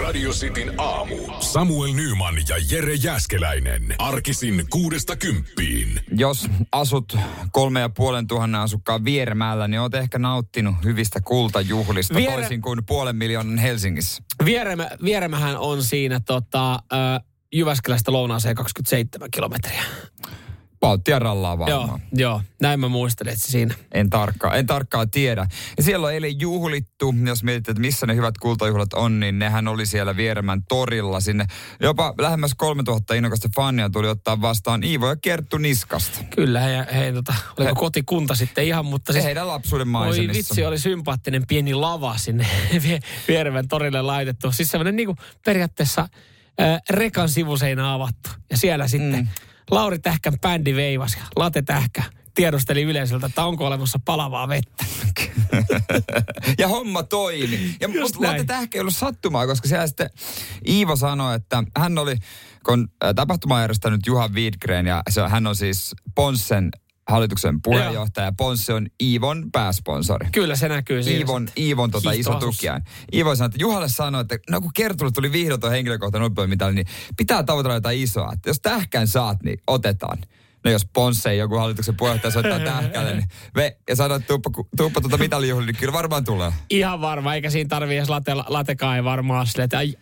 Radio Cityn aamu. Samuel Nyman ja Jere Jäskeläinen. Arkisin kuudesta kymppiin. Jos asut kolme ja puolen tuhannen asukkaan Vieremällä, niin oot ehkä nauttinut hyvistä kultajuhlista Viere- toisin kuin puolen miljoonan Helsingissä. Vieremä, Vieremähän on siinä tota, äh, Jyväskylästä lounaaseen 27 kilometriä. Baltian rallaa Joo, varmaan. joo, näin mä muistelin, että siinä. En tarkkaan, en tarkkaan tiedä. Ja siellä on eilen juhlittu, jos mietit, että missä ne hyvät kultajuhlat on, niin nehän oli siellä Vieremän torilla. Sinne jopa lähemmäs 3000 innokasta fania tuli ottaa vastaan Iivo ja Kerttu Niskasta. Kyllä, he, he tota, oliko kotikunta sitten ihan, mutta siis... heidän lapsuuden Oi maisemissa. vitsi, oli sympaattinen pieni lava sinne Vie- Vieremän torille laitettu. Siis semmoinen niinku periaatteessa äh, rekan sivuseinä avattu. Ja siellä sitten Mm. Lauri Tähkän bändi veivasi ja Late Tähkä tiedusteli yleisöltä, että onko olemassa palavaa vettä. ja homma toimi. Ja näin. Latte Tähkä ei ollut sattumaa, koska siellä sitten Iivo sanoi, että hän oli, kun äh, tapahtuma on järjestänyt Juha Wiedgren ja se, hän on siis Ponssen hallituksen puheenjohtaja. Ponsse on Iivon pääsponsori. Kyllä se näkyy siinä. Iivon, Iivon tota iso tukijan. Iivo sanoi, että Juhalle sanoi, että no kun Kertulle tuli vihdoin henkilökohtainen olympiamitali, niin pitää tavoitella jotain isoa. Että jos tähkän saat, niin otetaan. No jos Ponsse ei joku hallituksen puheenjohtaja soittaa tähkälle, niin ve, ja sanoo, että tuuppa, tuuppa tuota mitalijuhliin, niin kyllä varmaan tulee. Ihan varma, eikä siinä tarvii edes late, latekaan ei varmaan sille, että ai,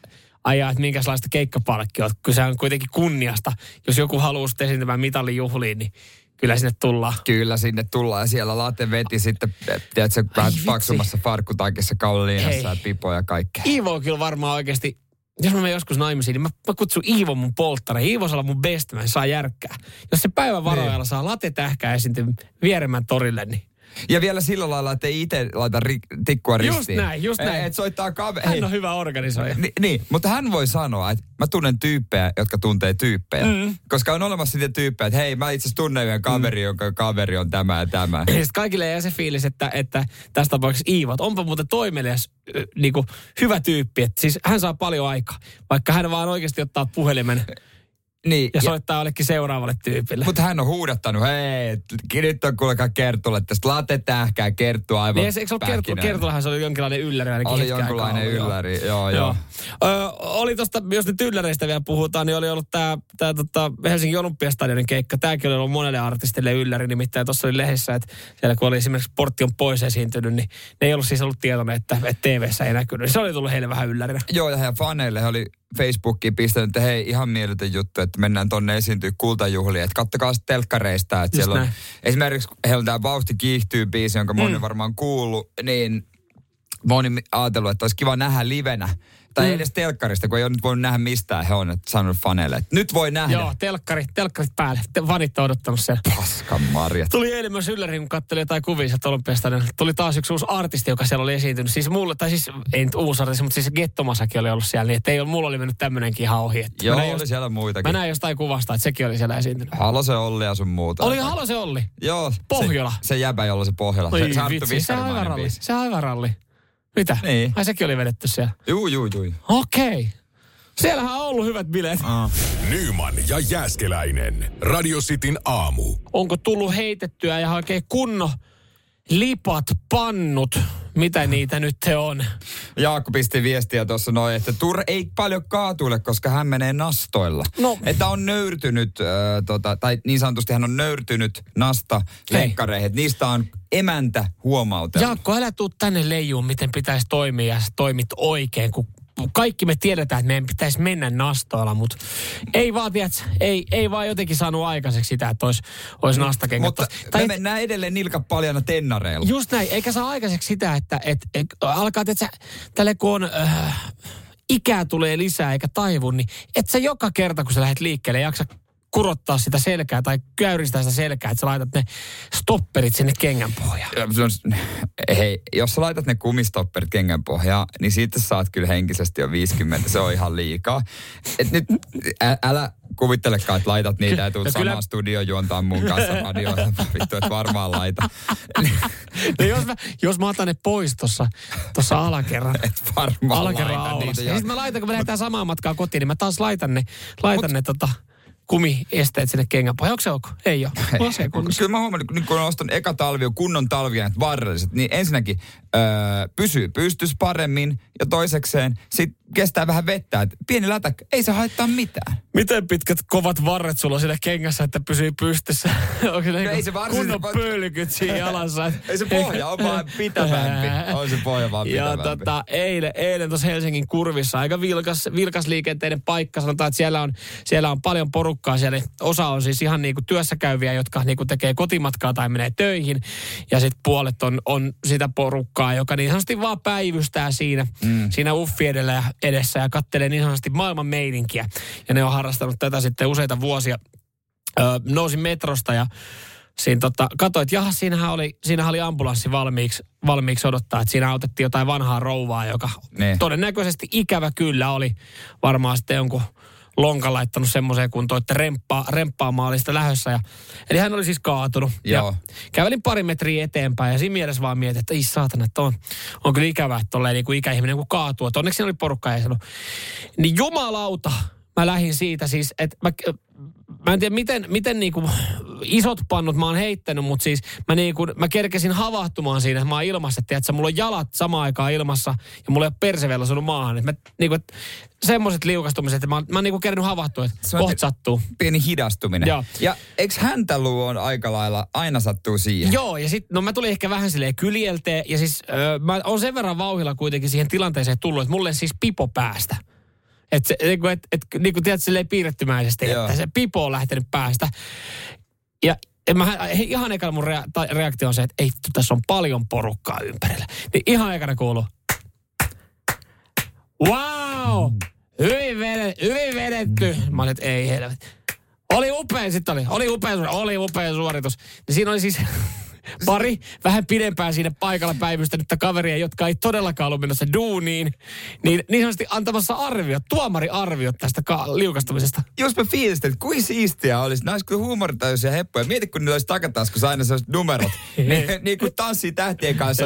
ajaa, että minkälaista keikkapalkkiota, kun se on kuitenkin kunniasta. Jos joku haluaa sitten esiintymään mitalijuhliin, niin kyllä sinne tullaan. Kyllä sinne tullaan ja siellä Late veti sitten, tiedätkö, vähän paksumassa farkkutakissa, kauliinassa Hei. ja pipoja ja kaikkea. Iivo on kyllä varmaan oikeasti, jos mä menen joskus naimisiin, niin mä, mä kutsun Iivo mun polttare. Iivo saa olla mun best man, saa järkkää. Jos se päivän varoajalla Niin. saa late tähkää esiintyä Vieremän torille, niin Ja vielä sillä lailla, että ei itse laita ri, tikkua Just ristiin. näin, just näin. Et soittaa kaveri. hän on hyvä organisoija. Ni, niin, mutta hän voi sanoa, että mä tunnen tyyppejä, jotka tuntee tyyppejä. Mm. Koska on olemassa niitä tyyppejä, että hei, mä itse asiassa tunnen yhden kaveri, mm. jonka kaveri on tämä ja tämä. Ja sitten kaikille jää se fiilis, että, että tässä tapauksessa Iivo, että onpa muuten toimelias, äh, niinku, hyvä tyyppi. Että siis hän saa paljon aikaa, vaikka hän vaan oikeasti ottaa puhelimen Niin, ja soittaa jollekin seuraavalle tyypille. mutta hän on huudattanut, hei, nyt on kuulekaa Kertulle tästä late tähkää Kerttu aivan niin, eikö se ollut Kertu. Kertulahan se oli jonkinlainen ylläri ainakin Oli aikaa ollut, joo. ylläri, joo, joo. Joo. Ö, oli tosta, jos nyt ylläreistä vielä puhutaan, niin oli ollut tämä tää, tota, Helsingin Olympiastadionin keikka. Tämäkin oli ollut monelle artistille ylläri, nimittäin tuossa oli lehdessä, että siellä kun oli esimerkiksi Portti on pois esiintynyt, niin ne ei ollut siis ollut tietoinen, että, että TV-ssä ei näkynyt. Se oli tullut heille vähän yllärinä. Joo, ja heidän faneille he oli Facebookiin pistänyt, että hei, ihan mieletön juttu, että mennään tonne esiintyä kultajuhliin. Että kattokaa sitten telkkareista, että Just siellä on, näin. esimerkiksi heillä on tämä Vauhti kiihtyy biisi, jonka moni mm. varmaan kuullut, niin moni ajatellut, että olisi kiva nähdä livenä. Tai mm. edes telkkarista, kun ei ole nyt voinut nähdä mistään, he on sanonut faneille, että nyt voi nähdä. Joo, telkkari, telkkarit päälle. Te, fanit on odottanut siellä. Paskan marjat. Tuli eilen myös ylläri, kun katselin jotain kuvia sieltä Olympiastadionilla. Tuli taas yksi uusi artisti, joka siellä oli esiintynyt. Siis mulle, tai siis ei nyt uusi artisti, mutta siis Gettomasakin oli ollut siellä. Niin, että ei ole, mulla oli mennyt tämmöinenkin ihan ohi. Että Joo, mä oli just- siellä Mä muitakin. näin jostain kuvasta, että sekin oli siellä esiintynyt. Halose Olli ja sun muuta. Oli Halo se Olli. Joo. Pohjola. Se, se jäbä, jolla se Pohjola. Oi se, se vitsi, se on aivan ralli. Se on aivan ralli. Mitä? Niin. Ai sekin oli vedetty siellä. Juu, juu, juu. Okei. Siellähän on ollut hyvät bileet. Nyman ja Jääskeläinen. Radio Cityn aamu. Onko tullut heitettyä ja oikein kunno lipat, pannut, mitä niitä nyt te on? Jaakko pisti viestiä tuossa noin, että Tur ei paljon kaatuile, koska hän menee nastoilla. No. Että on nöyrtynyt, äh, tota, tai niin sanotusti hän on nöyrtynyt nasta lenkkareihin. Niistä on emäntä huomautellut. Jaakko, älä tuu tänne leijuun, miten pitäisi toimia ja toimit oikein, kun kaikki me tiedetään, että meidän pitäisi mennä nastoilla, mutta ei vaan, tiedätkö, ei, ei vaan jotenkin saanut aikaiseksi sitä, että olisi, olisi nastakengät. Mutta Tai me et- mennään edelleen nilkat paljana tennareilla. Just näin, eikä saa aikaiseksi sitä, että et, et, alkaa, että tälle kun on, äh, ikää tulee lisää eikä taivu, niin et sä joka kerta, kun sä lähdet liikkeelle, jaksa kurottaa sitä selkää tai käyristää sitä selkää, että sä laitat ne stopperit sinne kengän pohjaan. Ja Hei, jos sä laitat ne kumistopperit kengän pohjaan, niin siitä saat kyllä henkisesti jo 50. Se on ihan liikaa. Et nyt ä, älä kuvittelekaan, että laitat niitä ja tuut No kyllä- samaan studioon juontaa mun kanssa radioon. Vittu, et varmaan laita. No jos mä, jos mä otan ne pois tuossa tossa alakerran, Et varmaan alakerran laita niitä. Ja sitten mä laitan, kun me lähdetään samaan matkaan kotiin, niin mä taas laitan ne, laitan ne tota, kumiesteet sinne kengän pohjaan. Onko se ok? Ei ole. Mulla on se kunnossa. Kyllä mä huomannut, kun- kun on ostanut eka talvi on kunnon talvia, että varrelliset, niin ensinnäkin öö, pysyy pystys paremmin ja toisekseen sit kestää vähän vettä. Et pieni lätäkkö, ei se haittaa mitään. Miten pitkät kovat varret sulla on siinä kengässä, että pysyy pystyssä? Onko se, no ei se varsinaisesti- kunnon pölkyt siinä jalassa? Ei se pohja on vaan pitävämpi. On se pohja vaan Ja pitävämpi. tota, eilen, eilen tuossa Helsingin kurvissa aika vilkas, vilkas liikenteiden paikka. Sanotaan, että siellä on, siellä on paljon porukkaa. Siellä osa on siis ihan niinku työssä käyviä, jotka niinku tekee kotimatkaa tai menee töihin. Ja sitten puolet on, on sitä porukkaa, joka niin sanotusti vaan päivystää siinä, mm. siinä uffi edellä ja edessä ja kattelee niin sanotusti maailman meininkiä. Ja ne on harrastanut tätä sitten useita vuosia. Öö, nousin metrosta ja siinä tota, katsoin, että jaha, siinähän oli, siinähän oli ambulanssi valmiiksi, valmiiksi odottaa, että siinä otettiin jotain vanhaa rouvaa, joka Ne. todennäköisesti ikävä kyllä oli varmaan sitten jonkun lonkan laittanut semmoiseen kuntoon, että remppaa, remppaamaan oli sitä lähössä. Ja, eli hän oli siis kaatunut. Joo. Ja kävelin pari metriä eteenpäin ja siinä mielessä vaan mietin, että ei saatana, että on, on kyllä ikävä, että tolleen niin kuin ikäihminen kun kaatuu. Että onneksi siinä oli porukka ei sanonut. Niin jumalauta, mä lähdin siitä siis, että mä, mä en tiedä miten, miten niinku isot pannut mä oon heittänyt, mutta siis mä, niinku, mä kerkesin havahtumaan siinä, että mä oon ilmassa, että tiedätkö, mulla on jalat samaan aikaan ilmassa ja mulla ei ole perse vielä osunut maahan. Et mä, niinku, et, semmoiset liukastumiset, että mä, oon- mä oon niinku kerännyt havahtua, että Se kohta sattuu. Pieni hidastuminen. Joo. Ja eikö häntäluu on aika lailla, aina sattuu siihen? Joo, ja sitten, no mä tulin ehkä vähän silleen kyljelteen, ja siis öö, mä oon sen verran vauhilla kuitenkin siihen tilanteeseen tullut, että mulle siis pipo päästä. Että se, niinku, et, et, niinku tiedät, silleen piirrettymäisesti, Joo. että se pipo on lähtenyt päästä. Ja en mä, he, ihan ekana mun rea, reaktio on se, että ei, tässä on paljon porukkaa ympärillä. Niin ihan ekana kuuluu, wow, hyvin, vedetty, hyvin vedetty. Mä olin, että ei helvetti. Oli upea, sitten oli, oli upea, oli upea suoritus. Niin siinä oli siis pari vähän pidempään siinä paikalla päivystänyttä kaveria, jotka ei todellakaan ollut menossa duuniin. Niin, niin sanotusti antamassa arviot, tuomariarviot tästä ka- liukastumisesta. Just mä fiilistin, että kuin siistiä olisi. Nämä olisi huumoritajuisia heppoja. Mieti, kun niillä olisi takataskussa aina sellaiset numerot. niin, niin kuin tanssii tähtien kanssa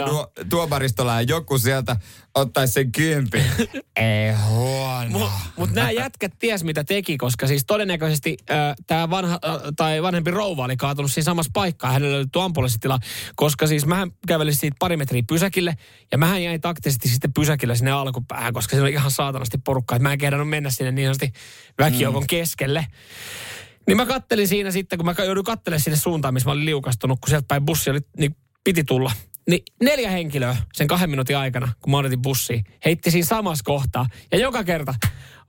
tuomaristolla ja joku sieltä ottaisi sen kympin. ei huono. Mutta mut nämä jätkät ties mitä teki, koska siis todennäköisesti äh, tämä vanha äh, tai vanhempi rouva oli kaatunut siinä samassa paikkaa. Hänellä löytyi ambulanssitila, koska siis mähän kävelin siitä pari metriä pysäkille ja mähän jäin taktisesti sitten pysäkille sinne alkupäähän, koska siinä oli ihan saatanasti porukkaa. Mä en kehdannut mennä sinne niin sanotusti väkijoukon mm. keskelle. Niin mä kattelin siinä sitten, kun mä jouduin kattelemaan sinne suuntaan, missä mä olin liukastunut, kun sieltä päin bussi oli, niin piti tulla. Niin neljä henkilöä sen kahden minuutin aikana, kun mä odotin bussiin, heitti siinä samassa kohtaa. Ja joka kerta,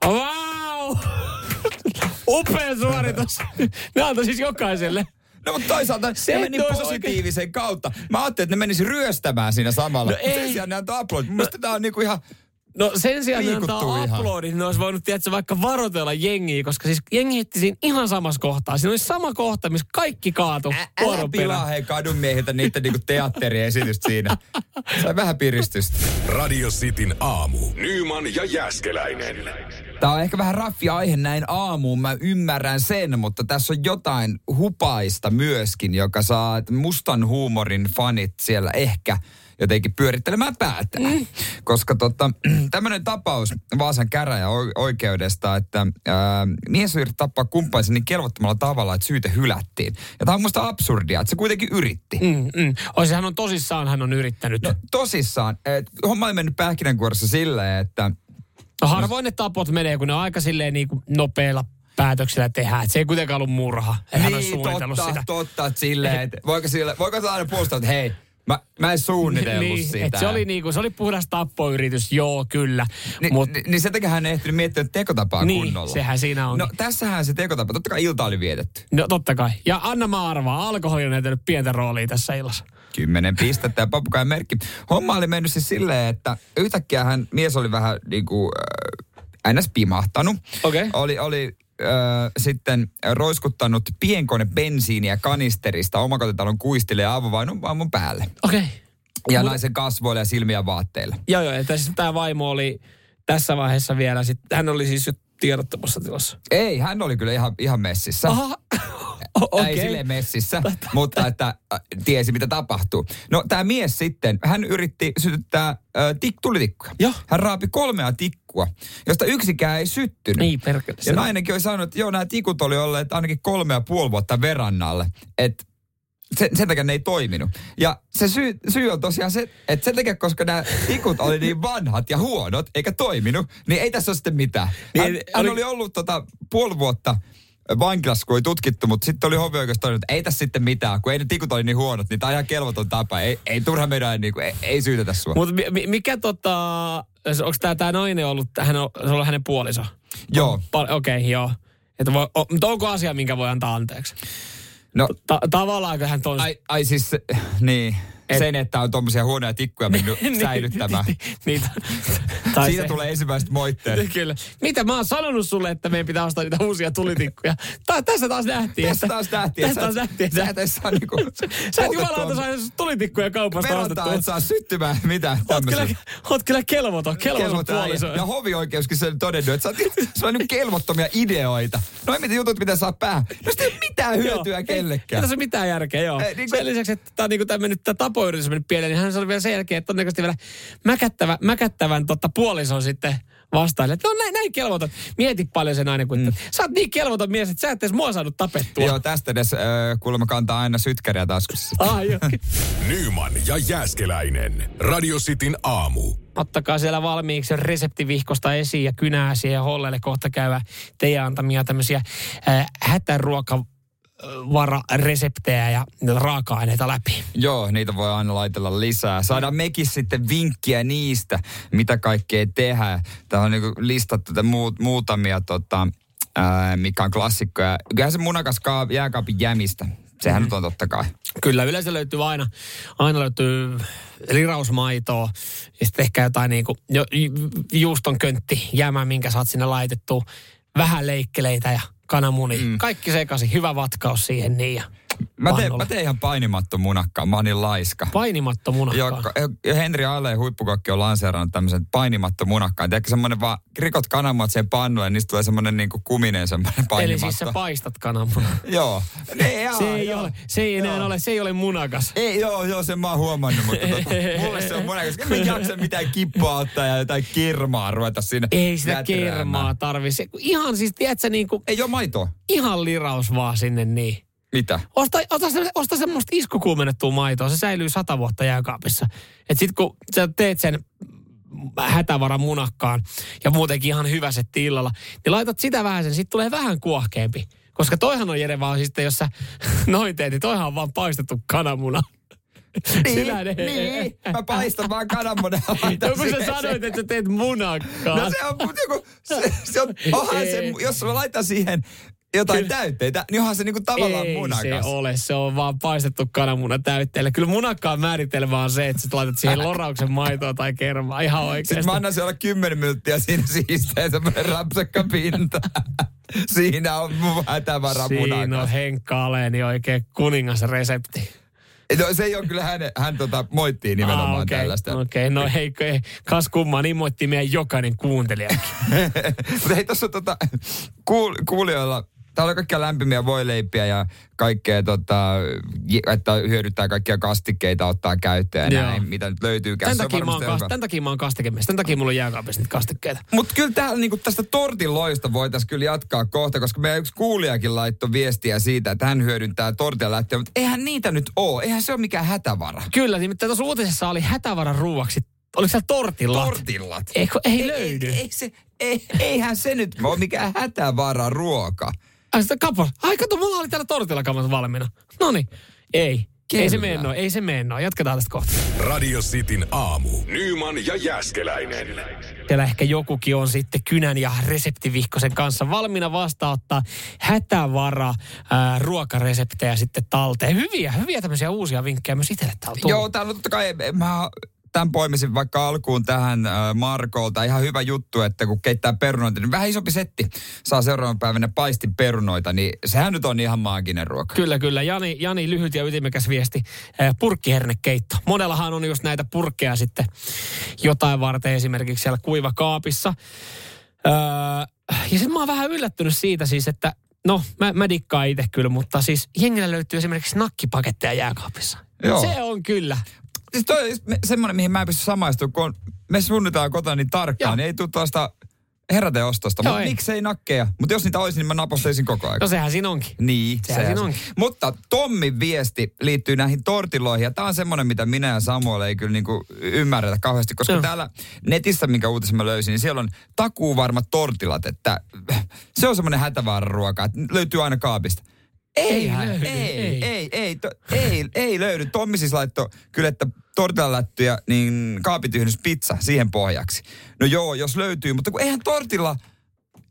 wow! Upea suoritus. Ne antoi siis jokaiselle. No mutta toisaalta se, se meni tois positiivisen kautta. Mä ajattelin, että ne menisi ryöstämään siinä samalla. No Mut Sen ei. sijaan ne antoi aplodit. Mun mielestä tää on niinku ihan... No sen sijaan ne Liikuttuu antaa ihan. uploadit, niin ne olisi voinut tiedätkö, vaikka varotella jengiä, koska siis jengi heitti siinä ihan samassa kohtaa. Siinä oli sama kohta, missä kaikki kaatu Ä, älä pilaa hei kadun miehiltä niiden niinku teatteriesitystä siinä. Sai vähän piristystä. Radio Cityn aamu. Nyman ja Jäskeläinen. Tämä on ehkä vähän raffi aihe näin aamuun, mä ymmärrän sen, mutta tässä on jotain hupaista myöskin, joka saa mustan huumorin fanit siellä ehkä jotenkin pyörittelemään päätään. Mm. Koska tota, tämmöinen tapaus Vaasan käräjäoikeudesta, että ää, mies yritti tappaa kumppansa niin kelvottomalla tavalla, että syyte hylättiin. Ja tämä on musta absurdia, että se kuitenkin yritti. Mm, mm. Ois, hän on tosissaan, hän on yrittänyt. No, tosissaan, et, homma oli mennyt pähkinänkuoressa silleen, että No harvoin ne tapot menee, kun ne on aika silleen niin kuin nopeilla päätöksillä tehdään. Et se ei kuitenkaan ollut murha. Et hän on suunnitellut totta, sitä. totta, että silleen, että voiko, sille, voiko se aina puolustaa, että hei, mä, mä en suunnitellut niin, sitä. et se, oli niinku, se oli puhdas tappoyritys, joo, kyllä. Ni, Mut, ni, niin sen takia hän ei ehtinyt miettiä tekotapaa Niin, kunnolla. sehän siinä onkin. No tässähän se tekotapa, totta kai ilta oli vietetty. no totta kai. Ja anna mä arvaa, alkoholi on näytellyt pientä roolia tässä illassa. Kymmenen pistettä ja papukajan merkki. Homma oli mennyt siis silleen, että yhtäkkiä hän, mies oli vähän niinku, äh, ns. pimahtanut. Okei. Oli, oli äh, sitten roiskuttanut pienkone bensiiniä kanisterista omakotitalon kuistille ja avovainun aamun päälle. Okei. Okay. Ja Mut- naisen kasvoille ja silmiä vaatteille. Joo, joo. Että siis tämä vaimo oli tässä vaiheessa vielä, sit, hän oli siis tiedottomassa tilassa. Ei, hän oli kyllä ihan, ihan messissä. Aha, Okay. Silleen messissä, mutta että äh, tiesi mitä tapahtuu. No tämä mies sitten, hän yritti sytyttää äh, tik, tulitikkuja. Joo. Hän raapi kolmea tikkua, josta yksikään ei syttynyt. Niin, perkele. Ja nainenkin oli sanonut, että joo, nämä tikut oli olleet ainakin kolme ja puoli vuotta verannalle. Että sen, sen takia ne ei toiminut. Ja se syy, syy on tosiaan se, että sen takia, koska nämä tikut oli niin vanhat ja huonot, eikä toiminut, niin ei tässä ole sitten mitään. Hän, Niin, hän oli- oli ollut tota puoli vuotta vankilassa, kun ei tutkittu, mutta sitten oli hovioikeus todennut, että ei tässä sitten mitään, kun ei ne tikut oli niin huonot, niin tämä on ihan kelvoton tapa. Ei, ei turha meidän, niin kuin, ei, ei syytetä sua. Mutta mi- mi- mikä tota, onko tämä tää nainen ollut, hän on, se on ollut hänen puoliso? Joo. Okei, okay, joo. Että voi, o, mutta onko asia, minkä voi antaa anteeksi? No, Ta- tavallaan hän ton... ai, ai siis, niin, Et- sen, että on tuommoisia huonoja tikkuja mennyt säilyttämään. Niitä. Tai Siinä se- tulee ensimmäiset moitteet. Kyllä. Mitä mä oon sanonut sulle, että meidän pitää ostaa niitä uusia tulitikkuja? Ta- tässä taas nähtiin. Tässä taas nähtiin, Tässä taas nähtiin. sä et saa niinku Sä et jumalauta saa tulitikkuja kaupasta Verrataan, ostettua. et saa syttymään mitään Oot kyllä, tämmöisiä. oot kyllä kelvoton, kelvoton Kelvot puoliso. Ja hovioikeuskin sen todennut, että sä oot, oot nyt kelvottomia ideoita. No mitä jutut, mitä saa päähän. No ei ole mitään hyötyä Joo. kellekään. Ei tässä mitään järkeä, joo. Ei, Ei, niin niin kuin- Sen lisäksi, että tämä, niin tämä mennyt, tämä tapoyritys mennyt pieleen, niin hän sanoi vielä sen jälkeen, että todennäköisesti vielä mäkättävä, mäkättävän totta, puolison sitten vastaille. Että no näin, näin kelvoton. Mieti paljon se nainen, kun mm. sä oot niin kelvoton mies, että sä et edes mua saanut tapettua. Joo, tästä edes äh, kuulemma kantaa aina sytkäriä taskussa. Ah, joo. Nyman ja Jääskeläinen. Radio Cityn aamu. Ottakaa siellä valmiiksi reseptivihkosta esiin ja kynää siihen hollelle kohta käydä teidän antamia tämmöisiä äh, hätäruoka reseptejä ja raaka-aineita läpi. Joo, niitä voi aina laitella lisää. Saadaan mekin sitten vinkkiä niistä, mitä kaikkea tehdään. Täällä on niinku listattu tätä muut, muutamia, tota, ää, mikä on klassikkoja. Kyllähän se munakas kaa- jääkaapin jämistä. Sehän nyt on totta kai. Kyllä, yleensä löytyy aina, aina löytyy lirausmaitoa ja sitten ehkä jotain niinku, jo, ju- juuston köntti, jämä, minkä saat sinne laitettua. Vähän leikkeleitä ja kananmuni. Mm. Kaikki sekaisin, hyvä vatkaus siihen niin ja Mä teen, mä teen ihan painimatto munakkaa. Mä oon niin laiska. Painimatto munakkaan. Joo, ka- ja Henri Ale huippukokki on lanseerannut tämmöisen painimatto munakkaan. Tiedätkö semmoinen vaan, rikot kananmuot siihen pannuun ja niistä tulee semmoinen niinku kuminen semmoinen painimatto. Eli siis sä paistat kananmunan. Joo. Ne, jaa, Se ei joo. ole, se ei enää Joo. ole, se ei ole munakas. Ei, joo, joo, sen mä oon huomannut, mutta tota, mulle se on koska en mä jaksa mitään kippua ottaa ja jotain kermaa ruveta siinä Ei sitä jäträämään. kermaa tarvi. Se, ihan siis, tiedätkö, niin kuin, Ei oo maitoa. ihan liraus vaan sinne niin. Mitä? Osta, osta, se- osta semmoista iskukuumennettua maitoa, se säilyy sata vuotta jääkaapissa. Et sit kun sä teet sen hätävaran munakkaan ja muutenkin ihan hyvä setti illalla, niin laitat sitä vähän sen, sit tulee vähän kuohkeampi. Koska toihan on Jere vaan sitten, jos sä noin teet, niin toihan on vaan paistettu kananmuna. Sinä ne- niin. Mä paistan vaan kananmunan No kun sä sanoit, että sä teet munakkaan. No se on, mutta joku, se, se on, onhan se, jos mä laitan siihen jotain Kyllä. täytteitä, niin onhan se niinku tavallaan Ei munakas. se ole, se on vaan paistettu kananmuna täytteellä. Kyllä munakkaan määritelmä on se, että sä laitat siihen lorauksen maitoa tai kermaa ihan oikeasti. Sitten mä annan se olla 10 minuuttia siinä siisteen semmoinen rapsakka pinta. Siinä on hätävara Siinä on munakas. Henkka Aleni oikein kuningas resepti. No, se ei ole kyllä hän, hän tota, moittii nimenomaan Ah, okei, tällaista. Okei, no hei, ei, kas kummaa, niin moitti meidän jokainen kuuntelija. Mutta hei, tuossa tota, kuul, kuulijoilla, täällä on kaikkia lämpimiä voileipiä ja kaikkea, tota, että hyödyttää kaikkia kastikkeita ottaa käyttöön ja näin, mitä nyt löytyy. Tämän takia, mä oon kas, tämän takia mä oon kastikemies. Tämän takia mulla on jääkaapissa niitä kastikkeita. Mutta kyllä täällä niinku tästä tortin loista voitaisiin kyllä jatkaa kohta, koska meidän yksi kuulijakin laittoi viestiä siitä, että hän hyödyntää tortia lähteä, mutta eihän niitä nyt ole. Eihän se ole mikään hätävara. Kyllä, nimittäin tuossa uutisessa oli hätävaran ruuaksi. Oliko siellä tortillat? Tortillat. Eikö, ei, löydy. Ei, ei, se, ei, eihän se nyt ole mikään hätävara ruoka. Ai sitä kapo. Ai kato, mulla oli täällä tortillakamat valmiina. No niin. Ei. Ei se Kyllä. mene noin, ei se mene noin. Jatketaan tästä kohta. Radio Cityn aamu. Nyman ja Jääskeläinen. Siellä ehkä jokukin on sitten kynän ja reseptivihkosen kanssa valmiina vastaanottaa hätävara ää, ruokareseptejä sitten talteen. Hyviä, hyviä tämmöisiä uusia vinkkejä myös itselle täällä tullut. Joo, täällä on totta kai, mä tämän poimisin vaikka alkuun tähän äh, Markolta. Ihan hyvä juttu, että kun keittää perunoita, niin vähän isompi setti saa seuraavan päivänä paistin perunoita, niin sehän nyt on ihan maaginen ruoka. Kyllä, kyllä. Jani, Jani lyhyt ja ytimekäs viesti. Ää, Purkkihernekeitto. Monellahan on just näitä purkkeja sitten jotain varten esimerkiksi siellä kuivakaapissa. Öö, ja sitten mä oon vähän yllättynyt siitä siis, että no mä, mä dikkaan itse kyllä, mutta siis jengillä löytyy esimerkiksi nakkipaketteja jääkaapissa. Joo. Se on kyllä. Siis toi semmoinen, mihin mä en pysty samaistumaan, kun me sunnitaan kotona niin tarkkaan, Joo. niin ei tule tuosta heräteostosta. Mutta ei. miksei nakkeja? Mutta jos niitä olisi, niin mä napostaisin koko ajan. No sehän siinä onkin. Niin, Sehän sehän siinä onkin. Mutta Tommin viesti liittyy näihin tortilloihin. Ja tämä on semmoinen, mitä minä ja Samuel ei kyllä niinku ymmärretä kauheasti. Koska Joo. täällä netissä, minkä uutisen mä löysin, niin siellä on takuuvarmat tortillat. Että se on semmoinen hätävaararuoka, että löytyy aina kaapista. Ei, Ei ei, löydy, ei, ei. ei, ei, to, ei, ei löydy. Tommi siis laittoi kyllä, että tortillalättyjä, niin kaapityhjennys pizza siihen pohjaksi. No joo, jos löytyy, mutta kun eihän tortilla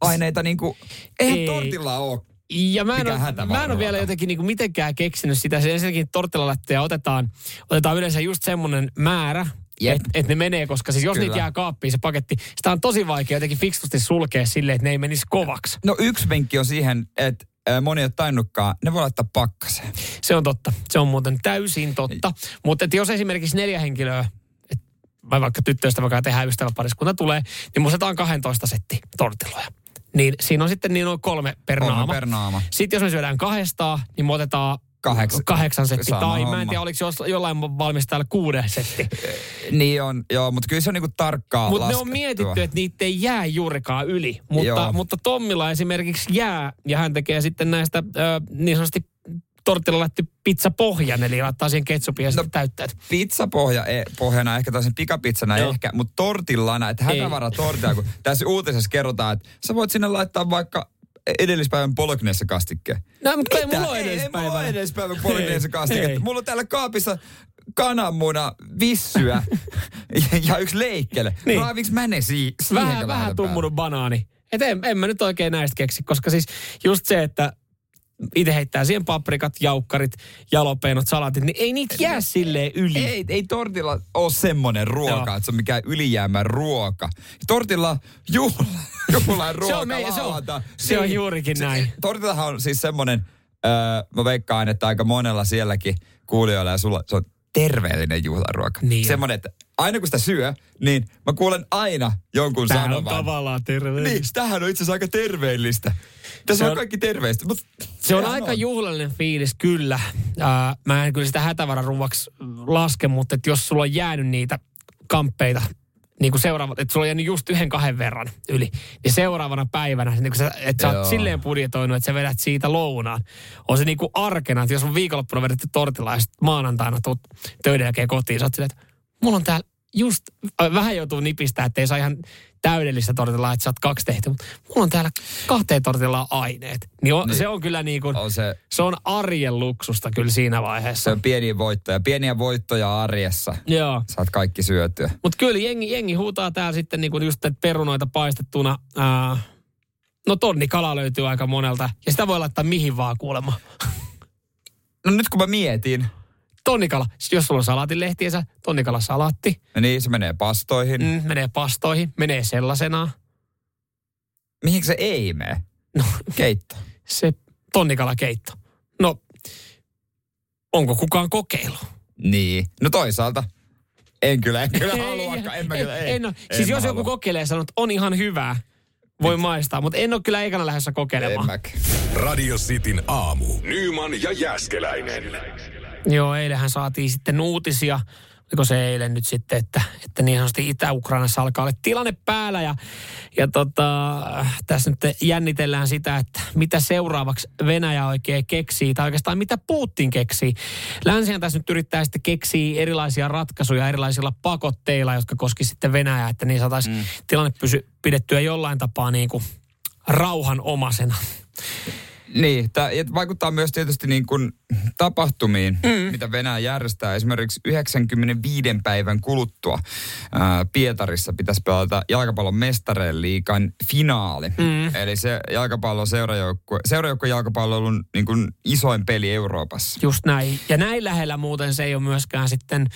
aineita niinku, eihän Ei. tortilla ole Ja mä en, ole, mä en ole vielä jotenkin niinku mitenkään keksinyt sitä. Se ensinnäkin tortillalättyjä otetaan, otetaan yleensä just semmoinen määrä, että et ne menee, koska siis jos Kyllä. niitä jää kaappiin se paketti, sitä on tosi vaikea jotenkin fiksusti sulkea silleen, että ne ei menisi kovaksi. No yksi vinkki on siihen, että moni ei ole tainnutkaan, ne voi laittaa pakkaseen. Se on totta. Se on muuten täysin totta. Mutta jos esimerkiksi neljä henkilöä, et, vai vaikka tyttöistä vaikka tehdään ystäväpariskunta tulee, niin muistetaan 12 setti tortilloja. Niin siinä on sitten niin noin kolme per Kolme naama. per naama. Sitten jos me syödään kahdestaan, niin me otetaan Kahdeksan. kahdeksan setti. Sama Tai mä homma. en tiedä, oliko jos, jollain valmistajalla kuuden setti. Niin on, joo, mutta kyllä se on niinku tarkkaa Mutta ne on mietitty, että niitä ei jää juurikaan yli. Mutta, Joo. mutta Tommilla esimerkiksi jää, ja hän tekee sitten näistä ö, niin sanotusti tortillalätty pizzapohjan, eli laittaa siihen ketsupia ja sitten täyttää. Pizzapohja e, pohjana, ehkä tällaisen pikapizzana Joo. ehkä, mutta tortillana, että hätävara tortilla, kun tässä uutisessa kerrotaan, että sä voit sinne laittaa vaikka edellispäivän pologneessa kastikkeen. No, mutta ei Mitä? mulla ole ei, edes ei, mulla ole edellispäivän kastiketta. ei. Mulla on täällä kaapissa kananmuna, vissyä ja, ja yksi leikkele. Niin. Niin. Raaviks mä ne si- Vähän, vähän tummunut banaani. Et en, en mä nyt oikein näistä keksi, koska siis just se, että itse heittää siihen paprikat, jaukkarit, jalopeenot, salatit, niin ei niitä jää silleen yli. Ei, ei tortilla ole semmoinen ruoka, Joo. että se on mikään ylijäämä ruoka. Tortilla juhla, juhlan ruoka Se on meidän- se on- se on juurikin näin. Tortillahan on siis semmoinen, öö, mä veikkaan, että aika monella sielläkin kuulijoilla ja sulla, se on terveellinen juhlaruoka. Niin on. Semmoinen, että aina kun sitä syö, niin mä kuulen aina jonkun Tämä on sanovan. tavallaan terveellistä. Niin, tämähän on itse asiassa aika terveellistä. Tässä on, on- kaikki terveistä. Mutta Se on aika juhlallinen fiilis, kyllä. Ää, mä en kyllä sitä hätävararuuaksi laske, mutta että jos sulla on jäänyt niitä kamppeita, niin kuin seuraavat, että sulla on jäänyt just yhden kahden verran yli, niin seuraavana päivänä, niin kun sä, että sä oot silleen budjetoinut, että sä vedät siitä lounaan. On se niin kuin arkena, että jos on viikonloppuna vedetty tortilla ja maanantaina tuut töiden jälkeen kotiin, sä oot silleen, että mulla on täällä just, äh, vähän joutuu nipistää, että ei saa ihan täydellistä tortillaa, että sä oot kaksi tehty, mutta mulla on täällä kahteen tortillaan aineet. Niin, on, Niin. se on kyllä niin kuin, on se, se on arjen luksusta kyllä siinä se vaiheessa. on pieniä voittoja. Pieniä voittoja arjessa. Joo. Saat kaikki syötyä. Mutta kyllä jengi, jengi huutaa täällä sitten niinku just että perunoita paistettuna. Ää, no tonni kala löytyy aika monelta. Ja sitä voi laittaa mihin vaan kuulemma. No nyt kun mä mietin, Tonnikala. Siis jos sulla on salaatinlehtiensä, tonnikala salaatti. niin se menee pastoihin. Mm. Menee pastoihin, menee sellaisenaan. Mihin se ei mene? No, Keitto. se tonnikala keitto. No, onko kukaan kokeillut? Niin. No toisaalta. En kyllä, en kyllä Ei, haluakaan. En mä kyllä, ei. En, ole. Siis En jos joku halua. kokeilee ja sanoo, että on ihan hyvää, voi maistaa. Mutta en ole kyllä ekana lähdössä En kokeilemaan. Radio Cityn aamu. Nyman ja Jäskeläinen. Joo, eilenhän saatiin sitten uutisia. Oliko se eilen nyt sitten, että, että niin sanotusti Itä-Ukrainassa alkaa olla tilanne päällä. Ja, ja tota, tässä nyt jännitellään sitä, että mitä seuraavaksi Venäjä oikein keksii, tai oikeastaan mitä Putin keksii. Länsihän tässä nyt yrittää sitten keksiä erilaisia ratkaisuja erilaisilla pakotteilla, jotka koski sitten Venäjää, että niin saataisiin mm. tilanne pysy, pidettyä jollain tapaa niin kuin rauhanomaisena. Niin, tämä vaikuttaa myös tietysti niin kuin tapahtumiin, mm. mitä Venäjä järjestää. Esimerkiksi 95 päivän kuluttua ää, Pietarissa pitäisi pelata jalkapallon mestareen liikan finaali. Mm. Eli se jalkapallon seurajoukkue, seurajoukkue jalkapallo on niin kuin isoin peli Euroopassa. Just näin. Ja näin lähellä muuten se ei ole myöskään sitten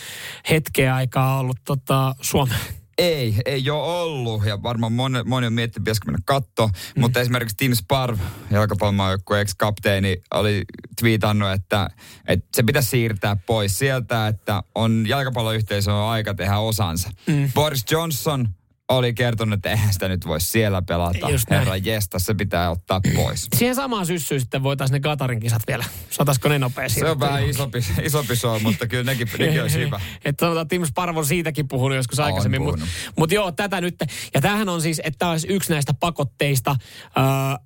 hetkeä aikaa ollut tota, Suomen. Ei, ei ole ollut ja varmaan moni, moni on miettinyt, pitäisikö mennä katsoa. Mm. Mutta esimerkiksi Tim Sparv, jalkapallomaajoukkueen ex-kapteeni, oli twiitannut, että, että se pitäisi siirtää pois sieltä, että on jalkapalloyhteisö on aika tehdä osansa. Mm. Boris Johnson oli kertonut, että eihän sitä nyt voi siellä pelata. Just. Herra jesta, se pitää ottaa pois. Siihen samaan syssyyn sitten voitaisiin ne Katarin kisat vielä. Saataisiko ne nopeasti? Se on vähän isompi, isompi show, mutta kyllä nekin, nekin olisi hyvä. Että sanotaan, Tim Sparvo siitäkin puhunut joskus aikaisemmin. Mutta mut joo, tätä nyt. Ja tämähän on siis, että tämä olisi yksi näistä pakotteista, ää,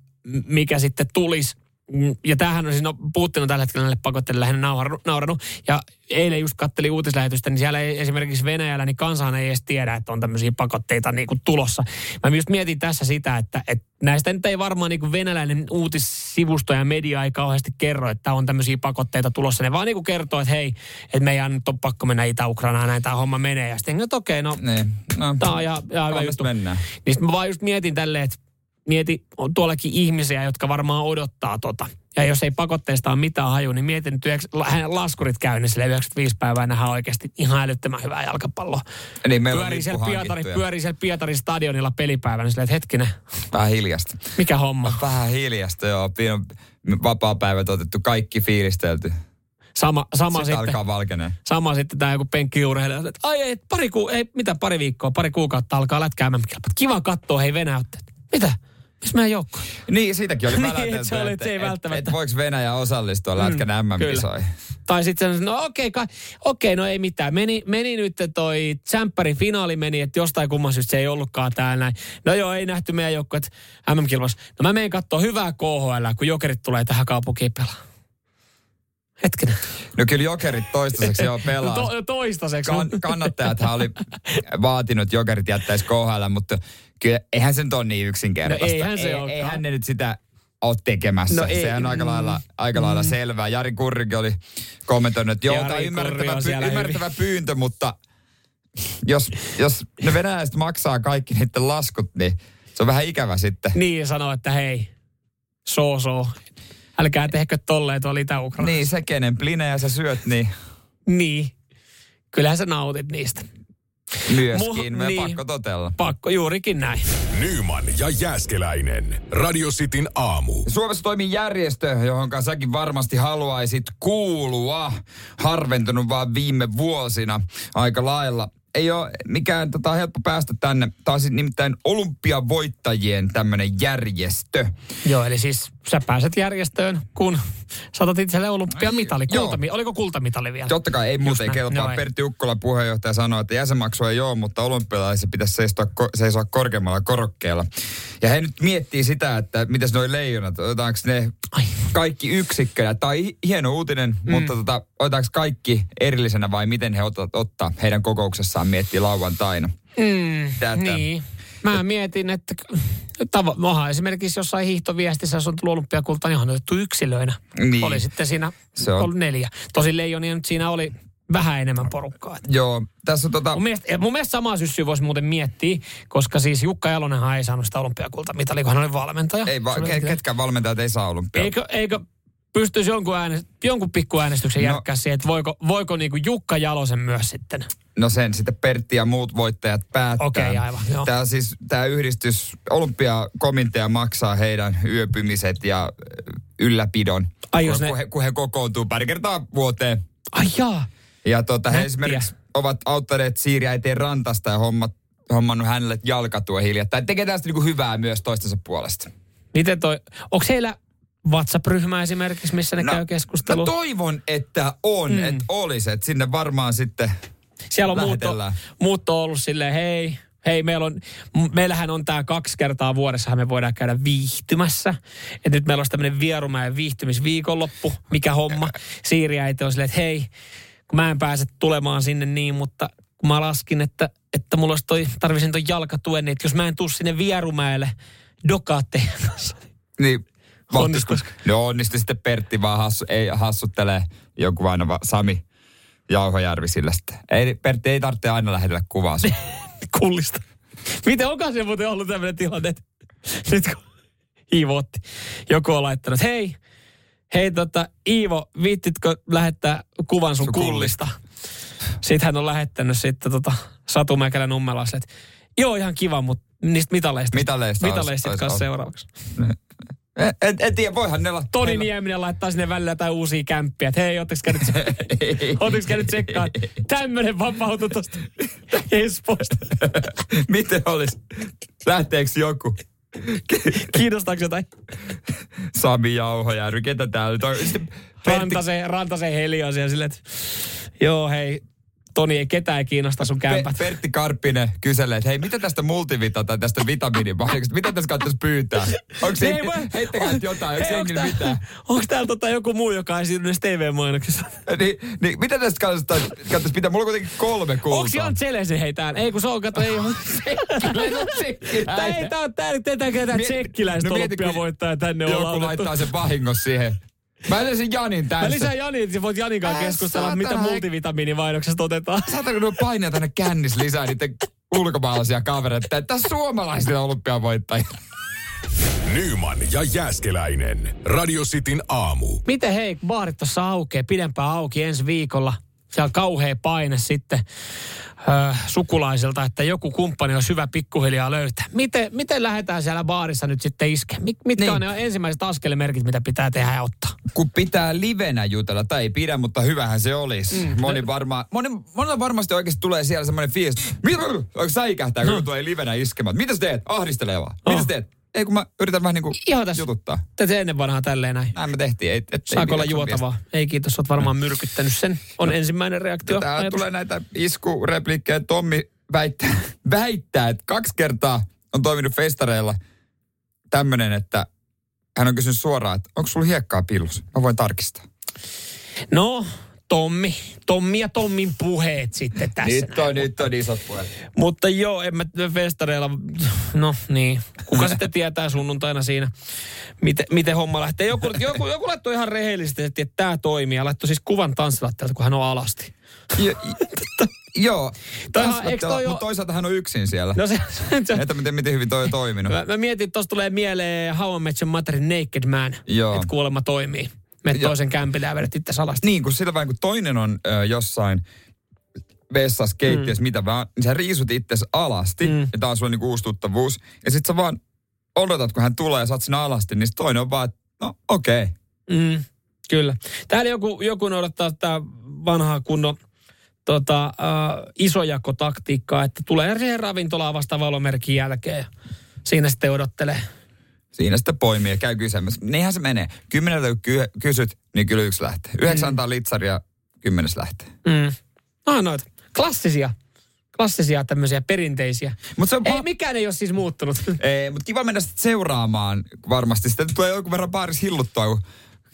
mikä sitten tulisi. Ja tämähän on siis, no Putin on tällä hetkellä näille pakotteille lähinnä nauranut, nauranut. Ja eilen just kattelin uutislähetystä, niin siellä ei esimerkiksi Venäjällä, niin kansahan ei edes tiedä, että on tämmöisiä pakotteita niin kuin tulossa. Mä just mietin tässä sitä, että, että näistä nyt ei varmaan niin kuin venäläinen uutissivusto ja media ei kauheasti kerro, että on tämmöisiä pakotteita tulossa. Ne vaan niin kuin kertoo, että hei, että meidän nyt on pakko mennä Itä-Ukrainaan, näin tämä homma menee. Ja sitten, että okei, no Niin. No, Tämä on ihan, ihan hyvä juttu. mennään. Niin sit mä vaan just mietin tälleen, että mieti, on tuollakin ihmisiä, jotka varmaan odottaa tota. Ja jos ei pakotteista ole mitään haju, niin mietin, että yhdeks- hänen laskurit käynnissä, sille 95 päivää nähdään oikeasti ihan älyttömän hyvää jalkapalloa. Niin meillä Pyörii on siellä, Pietari, pyörii siellä Pietarin stadionilla pelipäivänä silleen, että hetkinen, vähän hiljasta. mikä homma. Vähän hiljasta, joo. Vapaa-päivät otettu, kaikki fiilistelty. Sama, sama Sitten sitten, alkaa valkenee. sama sitten tämä joku penkkiurheilija, että ai ei, pari, ku, ei, mitä pari viikkoa, pari kuukautta alkaa lätkää MM-kilpailut. Kiva katsoa, hei Venäjä, mitä? Missä meidän joukko? Niin, siitäkin oli Niin, välätelty, se oli, että se ei että, välttämättä- että voiko Venäjä osallistua lätkän Mm, MM-kisoihin. Tai sitten no okei, okay, okei, no ei mitään. Meni, meni nyt toi Tsemppärin finaali meni, että jostain kumman syystä se ei ollutkaan täällä näin. No joo, ei nähty meidän joukkueet MM-kilpailussa. No mä menen katsoa hyvää KHL, kun jokerit tulee tähän kaupunkiin pelaa. Hetkinen. No kyllä jokerit toistaiseksi joo pelaa. No to, toistaiseksi. kan, kannattajathan oli vaatinut, että jokerit jättäisi KHL, mutta kyllä eihän se nyt ole niin yksinkertaista. No eihän se Ei, olekaan. eihän ne nyt sitä ole tekemässä. No ei, on aika lailla, aika lailla selvää. Jari Kurrikin oli kommentoinut, että joo, tämä on ymmärrettävä, py, ymmärrettävä pyyntö, mutta jos, jos ne venäläiset maksaa kaikki niiden laskut, niin se on vähän ikävä sitten. Niin sanoo, että hei, so so. Älkää tehkö tolleen tuolla itä Niin, se kenen plinejä sä syöt, niin niin. Kyllähän sä nautit niistä. myöskin. Mu- Me niin. pakko totella. Pakko juurikin näin. Nyman ja Jääskeläinen. Radio Cityn aamu. Suomessa toimii järjestö, johon säkin varmasti haluaisit kuulua. Harventunut vaan viime vuosina aika lailla. Ei ole mikään tota, helppo päästä tänne. Tämä on siis nimittäin olympiavoittajien tämmöinen järjestö. Joo, eli siis sä pääset järjestöön, kun saatat itselle olympiamitali. Kultami, oliko kultamitali vielä? Totta kai ei muuten kelpaa. Ei. Pertti Ukkola puheenjohtaja sanoi, että jäsenmaksu ei ole, mutta olympialaisissa pitäisi seisoa, seisoa korkeammalla korokkeella. Ja he nyt miettii sitä, että mitäs noi leijonat, otetaanko ne Ai. kaikki yksikköjä. Hi- hieno uutinen, mm. mutta tota, otetaanko kaikki erillisenä vai miten he ottaa, ottaa heidän kokouksessaan miettii lauantaina. Mm, Tätä. niin. Mä mietin, että tavo, moha esimerkiksi jossain hiihtoviestissä, jos on tullut olympiakulta, niin on otettu yksilöinä. Niin. Oli sitten siinä Se on- ollut neljä. Tosi leijonia nyt siinä oli vähän enemmän porukkaa. Joo, tässä on tota... Mun mielestä, mun mielestä samaa syssyä voisi muuten miettiä, koska siis Jukka Jalonenhan ei saanut sitä olympiakulta mitali, kun hän oli valmentaja. Ei, va- ke- ketkään valmentajat ei saa olympia. Eikö, eikö pystyisi jonkun, äänest, jonkun pikku äänestyksen No. jätkää siihen, että voiko, voiko niinku Jukka Jalosen myös sitten? No sen sitten Pertti ja muut voittajat päättää. Okei, aivan, joo. Tämä siis, tämä yhdistys, olympiakomitea maksaa heidän yöpymiset ja ö, ylläpidon, Ai kun, ne- kun, he, kun he kokoontuu pari kertaa vuoteen. Ai jaa. Ja tota, he esimerkiksi ovat auttaneet Siiri äiteen rantasta ja hommat, hommannut hänelle jalkatua hiljattain. Tekee tästä niinku hyvää myös toistensa puolesta. Miten toi, onko heillä WhatsApp-ryhmä esimerkiksi, missä ne käy keskustelua? Mä toivon, että on, mm. että olisi. Että sinne varmaan sitten Siellä on muutto, lähetellään. muutto ollut silleen, hei, hei, meillä on, meillähän on tämä kaksi kertaa vuodessa, me voidaan käydä viihtymässä. Et nyt meillä olisi tämmöinen Vierumäen viihtymisviikonloppu, mikä homma. Siiri äiti on silleen, että hei, kun mä en pääse tulemaan sinne niin, mutta kun mä laskin, että, että mulla olisi toi, tarvisin toi jalkatuen, niin että jos mä en tuu sinne Vierumäelle dokaatteen kanssa, niin Onnistuisiko? No onnistui sitten Pertti vaan hassu, ei, hassuttelee joku aina vaan Sami Jauhojärvi sillä sitten. Ei, Pertti ei tarvitse aina lähetellä kuvaa sun. kullista. Miten onkaan se muuten ollut tämmöinen tilanne, että nyt kun Iivo otti, joku on laittanut, hei, hei tota, Iivo, viittitkö lähettää kuvan sun Sun kullista? Sitten hän on lähettänyt sitten tota Satu Mäkelä Nummelaan sille, että joo ihan kiva, mutta niistä mitaleista. Mitaleista olisi- Mitaleista olisi- kanssa olisi- seuraavaksi. En, en, tiedä, voihan ne olla. Toni heillä- Nieminen laittaa sinne välillä jotain uusia kämppiä. Että hei, ootteko käynyt, ootteko käynyt tsekkaan? Tämmönen vapautui tosta Espoosta. Miten olisi? Lähteekö joku? Kiinnostaako jotain? Sami Jauhojärvi, ketä täällä nyt on? Sitten Rantase Helio siellä silleen, että joo hei, Toni ei ketään kiinnosta sun Pe- kämpät. Pertti Karppinen kyselee, että hei, mitä tästä multivita tai tästä vitamiinimahdollisuudesta, mitä tässä kannattaisi pyytää? Onko se, Ei heittäkää nyt jotain, onko Hei, tää- mitään? Onko täällä tota joku muu, joka ei esiinny TV-mainoksessa? Niin, niin mitä tästä kannattaisi, kannattaisi pitää? Mulla on kuitenkin kolme kultaa. Onko Jan Tselesi heitään? Ei kun se on, kato, ei ole. Tää ei, tää on tää, tätä ketään tsekkiläistä no voittaa tänne ollaan Joku laittaa sen vahingossa siihen. Mä elisin Janin tässä. Mä lisään Jani, että voit Janin kanssa Ää, keskustella, mitä saatana. multivitamiinimainoksesta otetaan. Saataanko nuo paineja tänne kännis lisää niiden ulkomaalaisia kavereita? Tässä suomalaisille olympiavoittajille. Nyman ja Jääskeläinen. Radio Cityn aamu. Miten hei, baarit tuossa aukeaa pidempään auki ensi viikolla. On kauhea paine sitten ö, sukulaisilta, että joku kumppani on hyvä pikkuhiljaa löytää. Miten, miten lähdetään siellä baarissa nyt sitten iske? Mit, mitkä Niin. on ne ensimmäiset askelemerkit, mitä pitää tehdä ja ottaa? Kun pitää livenä jutella, tai ei pidä, mutta hyvähän se olisi. Mm. Moni varmaan, moni, monella varmasti oikeasti tulee siellä semmoinen fiilis, mitä, säikähtää, kun tulee livenä iskemään. Mitä sä teet? Ahdistelee vaan. Mitä Oh. teet? Ei kun mä yritän vähän niin kuin Ihan tässä. jututtaa. Tätä ennen vanhaa tälleen näin. Näin me tehtiin. Ei, et, Saako olla juotavaa? Ei kiitos, oot varmaan myrkyttänyt sen. On ensimmäinen reaktio. Ajatus. tulee näitä iskureplikkejä. Tommi väittää, väittää, että kaksi kertaa on toiminut festareilla tämmöinen, että hän on kysynyt suoraan, että onko sulla hiekkaa pillus? Mä voin tarkistaa. No, Tommi. Tommi ja Tommin puheet sitten tässä. Nyt on, nyt on isot puheet. Mutta joo, en mä festareilla, no niin. Kuka sitten tietää sunnuntaina siinä, miten, miten homma lähtee. Joku, joku, joku laittoi ihan rehellisesti, että tämä toimii. Ja laittoi siis kuvan tanssilattialta, kun hän on alasti. Jo, joo, mutta toisaalta hän on yksin siellä. No se, se, Että miten, miten hyvin toi on toiminut. mä, mä mietin, että tuosta tulee mieleen How I Met Your Motherin Naked Man. Että kuulemma toimii. Me toisen kämpille ja vedät itse alasti. Niin, kun sillä vain kun toinen on ö, jossain vessassa, keittiössä, mm. mitä vaan, niin sä riisut itsesi alasti, mm. ja tää on sulla niinku uusi tuttavuus, ja sit sä vaan odotat, kun hän tulee ja sä oot siinä alasti, niin toinen on vaan, että no okei. Okay. Mm, kyllä. Täällä joku, joku noudattaa tätä vanhaa kunnon tota, äh, isojakotaktiikkaa, että tulee siihen ravintolaan vasta valomerkin jälkeen siinä sitten odottelee. Siinä sitten poimii ja käy kysymässä. Niinhän se menee. Kymmeneltä kun ky- kysyt, niin kyllä yksi lähtee. Yhdeksän antaa litsaria, kymmenes lähtee. Mm. No noita. Klassisia. Klassisia tämmöisiä perinteisiä. Mutta se on Ei, paha- mikään ei ole siis muuttunut. Ei, mutta kiva mennä sitten seuraamaan varmasti. Sitten tulee jonkun verran baarissa hilluttua, kun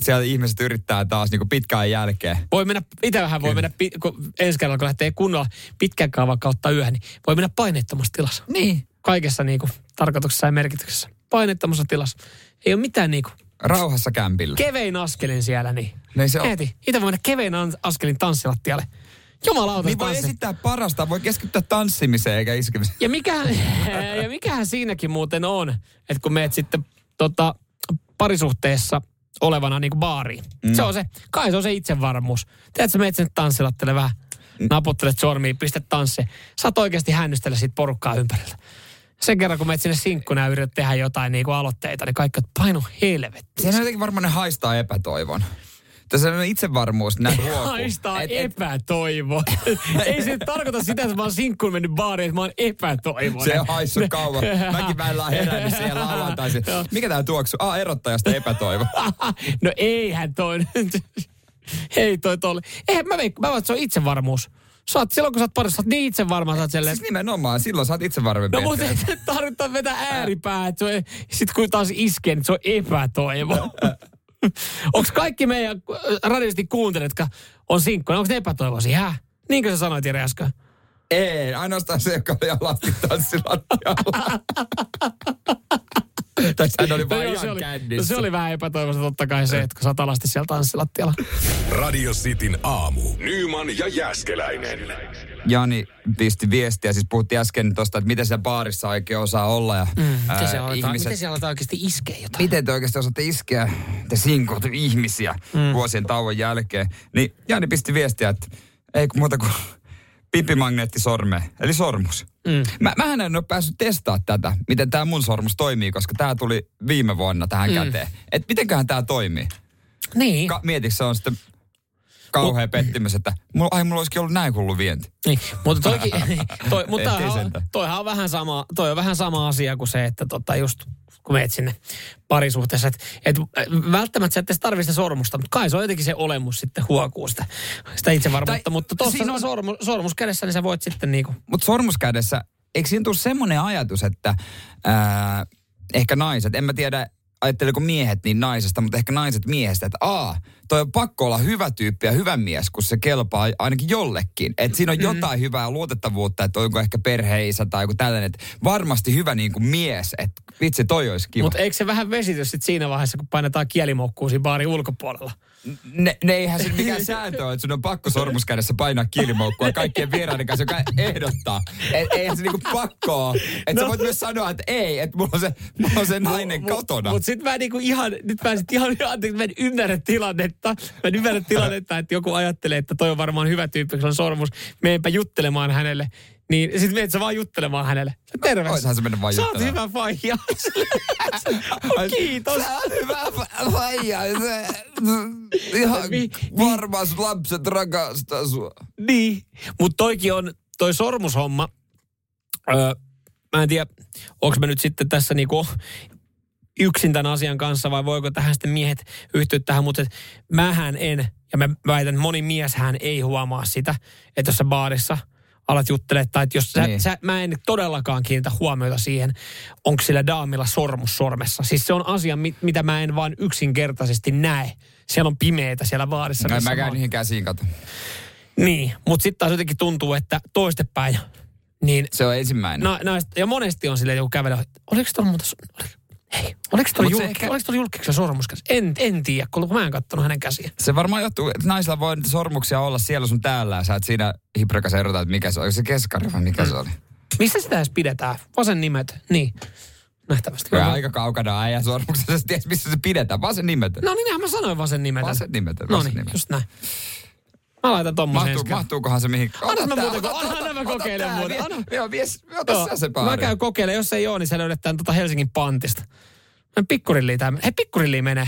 siellä ihmiset yrittää taas niinku pitkään jälkeen. Voi mennä, itse vähän voi mennä, kun ensi kerralla kun lähtee kunnolla pitkän kaavan kautta yöhön, niin voi mennä paineettomassa tilassa. Niin. Kaikessa niin kuin, tarkoituksessa ja merkityksessä. Paineettomassa tilassa. Ei ole mitään niin kuin, Rauhassa kämpillä. kevein askelin siellä, niin Niin se on. Mieti, itse voi mennä kevein askelin tanssilattialle. Jumalauta Niin voi tanssi. esittää parasta, voi keskittyä tanssimiseen eikä iskemiseen. Ja mikähän, ja mikähän siinäkin muuten on, että kun meet sitten tota, parisuhteessa olevana niin kuin baariin. Mm. Se on se, kai se on se itsevarmuus. Tiedätkö, meet sinne tanssilattele vähän, Mm. naputtelet sormiin, pistät tanssi. Saat oikeasti hännystellä siitä porukkaa ympäriltä. Sen kerran, kun meet sinne sinkkuna ja yrität tehdä jotain niin kuin aloitteita, niin kaikki on painu helvetti. Siinä jotenkin varmaan ne haistaa epätoivon. Tässä on itsevarmuus näin huokuu. Haistaa Et- et- epätoivo. Ei se tarkoita sitä, että mä oon sinkkuun mennyt baariin, että mä oon epätoivoinen. Se on haissut kauan. Mäkin välillä on herännyt siellä lauantaisin. Mikä tää tuoksu? Ah, erottajasta epätoivo. no eihän toi nyt. Ei toi tolle. Eihän mä veikkaan, mä vaan, että se on itsevarmuus. Sä oot, silloin kun sä oot parissa, sä oot niin itsevarma, sä oot silleen, Siis nimenomaan, silloin sä oot itse varmempi. No mutta ei tarvitse vetää ääripää, että se on, sit kun taas iskee, niin se on epätoivo. Onko kaikki meidän äh, radiosti kuuntelijat, jotka on sinkkoja, onko ne epätoivoisia? Häh? Niinkö sä sanoit Jere äsken? Ei, ainoastaan se, joka oli alasti tanssilattialla. tai sehän oli vaan joo, ihan se, oli, no, se oli vähän epätoivoista totta kai se, että kun sä alasti siellä tanssilattialla. Radio Cityn aamu. Nyman ja Jääskeläinen. Jani pisti viestiä, siis puhuttiin äsken tuosta, että miten siellä baarissa oikein osaa olla. Ja, Mm, ää, miten, siellä aletaan, ihmiset, miten siellä aletaan oikeasti iskeä jotain? miten te oikeasti osaatte iskeä te sinkot ihmisiä mm. vuosien tauon jälkeen. Niin Jani pisti viestiä, että ei kun muuta kuin pippimagneettisorme, eli sormus. Mm. Mä, mähän en ole päässyt testaa tätä, miten tämä mun sormus toimii, koska tämä tuli viime vuonna tähän mm. käteen. Että mitenköhän tämä toimii? Niin. Ka- mietitkö, se on sitten kauhea pettymys, että mulla, ai, mulla olisikin ollut näin hullu vienti. Niin, mutta toikin, toi, mutta Ettei toihan, on vähän sama, toi on vähän sama asia kuin se, että tota just kun meet sinne parisuhteessa, että et, välttämättä sä et tarvitse sormusta, mutta kai se on jotenkin se olemus sitten huokuu sitä, sitä itsevarmuutta, Tai mutta tuossa on... on- sormu, sormus kädessä, niin sä voit sitten niinku, Mutta sormuskädessä, eikö siinä tule semmoinen ajatus, että ää, ehkä naiset, en mä tiedä, ajatteliko miehet niin naisesta, mutta ehkä naiset miehestä, että aa, toi on pakko olla hyvä tyyppi ja hyvä mies, kun se kelpaa ainakin jollekin. Että siinä on jotain hyvää luotettavuutta, että onko ehkä perheisä tai joku tällainen, että varmasti hyvä niin kuin mies, että vitsi toi olisi kiva. mutta eikö se vähän vesity sitten siinä vaiheessa, kun painetaan kielimoukkuun siinä baarin ulkopuolella? Ne, ne eihän se mikään sääntö ole, että sun on pakko sormuskädessä painaa kiilimoukkua kaikkien vieraiden kanssa, joka ehdottaa. Et, eihän se niinku pakko ole. Että no. sä voit myös sanoa, että ei, että mulla on se, mulla on se nainen kotona. Mutta sitten mä niinku ihan, nyt mä sit ihan, anteeksi, mä en ymmärrä tilannetta. Mä en ymmärrä tilannetta, että joku ajattelee, että toi on varmaan hyvä tyyppi, on sormus. Meenpä juttelemaan hänelle. Niin sit meet sä vaan juttelemaan hänelle. Terve. Oishan se mennä vaan Sä oot juttelemaan. hyvä faija. Kiitos. Sä oot hyvä fa- faija. Se- Ihan Mi- varmaan sun lapset rakastaa sua. Niin. Mutta toikin on, toi sormushomma, öö, mä en tiedä, onko mä nyt sitten tässä niinku yksin tämän asian kanssa vai voiko tähän sitten miehet yhtyä tähän, mutta mähän en, ja mä väitän, että moni mieshän ei huomaa sitä, että jos sä baarissa alat juttelemaan, tai että jos sä, Niin. sä, mä en todellakaan kiinnitä huomiota siihen, onko sillä daamilla sormus sormessa. Siis se on asia, mit, mitä mä en vaan yksinkertaisesti näe. Siellä on pimeitä siellä baarissa. No, mä käyn niin. niihin käsiin, kato. Niin, mutta sitten taas jotenkin tuntuu, että toistepäin, niin Se on ensimmäinen. na, naista, ja monesti on silleen, joku että oliko tuolla muuta, oliko, hei, oliko tuolla julk, ehkä- oliko tuolla julkiksi sormuskäsi? En, en tiedä, kun mä en katsonut hänen käsiä. Se varmaan johtuu, että naisilla voi sormuksia olla siellä sun täällä ja sä et siinä hiprakas erota, että mikä se on. Oliko se keskari vai mikä se oli? Missä sitä edes pidetään? Vasen nimet, niin. Nähtävästi. Kyllä aika kaukana äijän sormuksessa, sä tiedät, missä se pidetään. Vasen nimet. No niin, mä sanoin vasen nimet. Vasen nimet. No Vasen niin, nimet. just näin. Mä laitan tommosen Mahtuu, mahtuukohan se mihin? Anna mä muuten, ota- anna, ota- anna mä kokeilen muuten. niin. Anna. Joo, vies, ota Joo, se mä käyn kokeilemaan. Jos ei ole, niin sä löydät tämän tota Helsingin pantista. Mä pikkurilliin tää. Hei, pikkurilliin menee.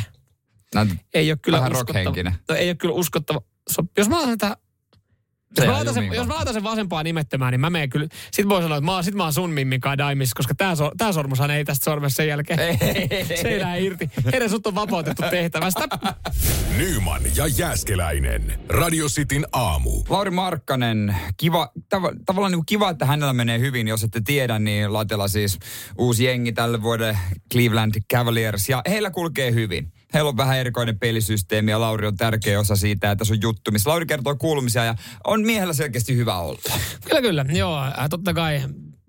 Ei ole kyllä Vähän uskottava. No, ei ole kyllä uskottava. So, jos mä laitan tää Se jos mä, sen, jumiin jos mä laitan sen vasempaan nimettömään, niin mä menen kyllä... Sit voi sanoa, että mä, oon- sit mä oon sun mimmikaan daimissa, koska tää, so, tää sormushan ei tästä sormesta sen jälkeen. se ei lähde irti. Heidän sut on vapautettu tehtävästä. Nyman ja Jääskeläinen. Radio Cityn aamu. Lauri Markkanen, kiva, tav- tavallaan niin kiva, että hänellä menee hyvin. Jos ette tiedä, niin Latella siis uusi jengi tälle vuodelle Cleveland Cavaliers. Ja heillä kulkee hyvin. Heillä on vähän erikoinen pelisysteemi ja Lauri on tärkeä osa siitä, että tässä on juttu, missä Lauri kertoo kuulumisia ja on miehellä selkeästi hyvä olla. Kyllä, kyllä. Joo, äh, totta kai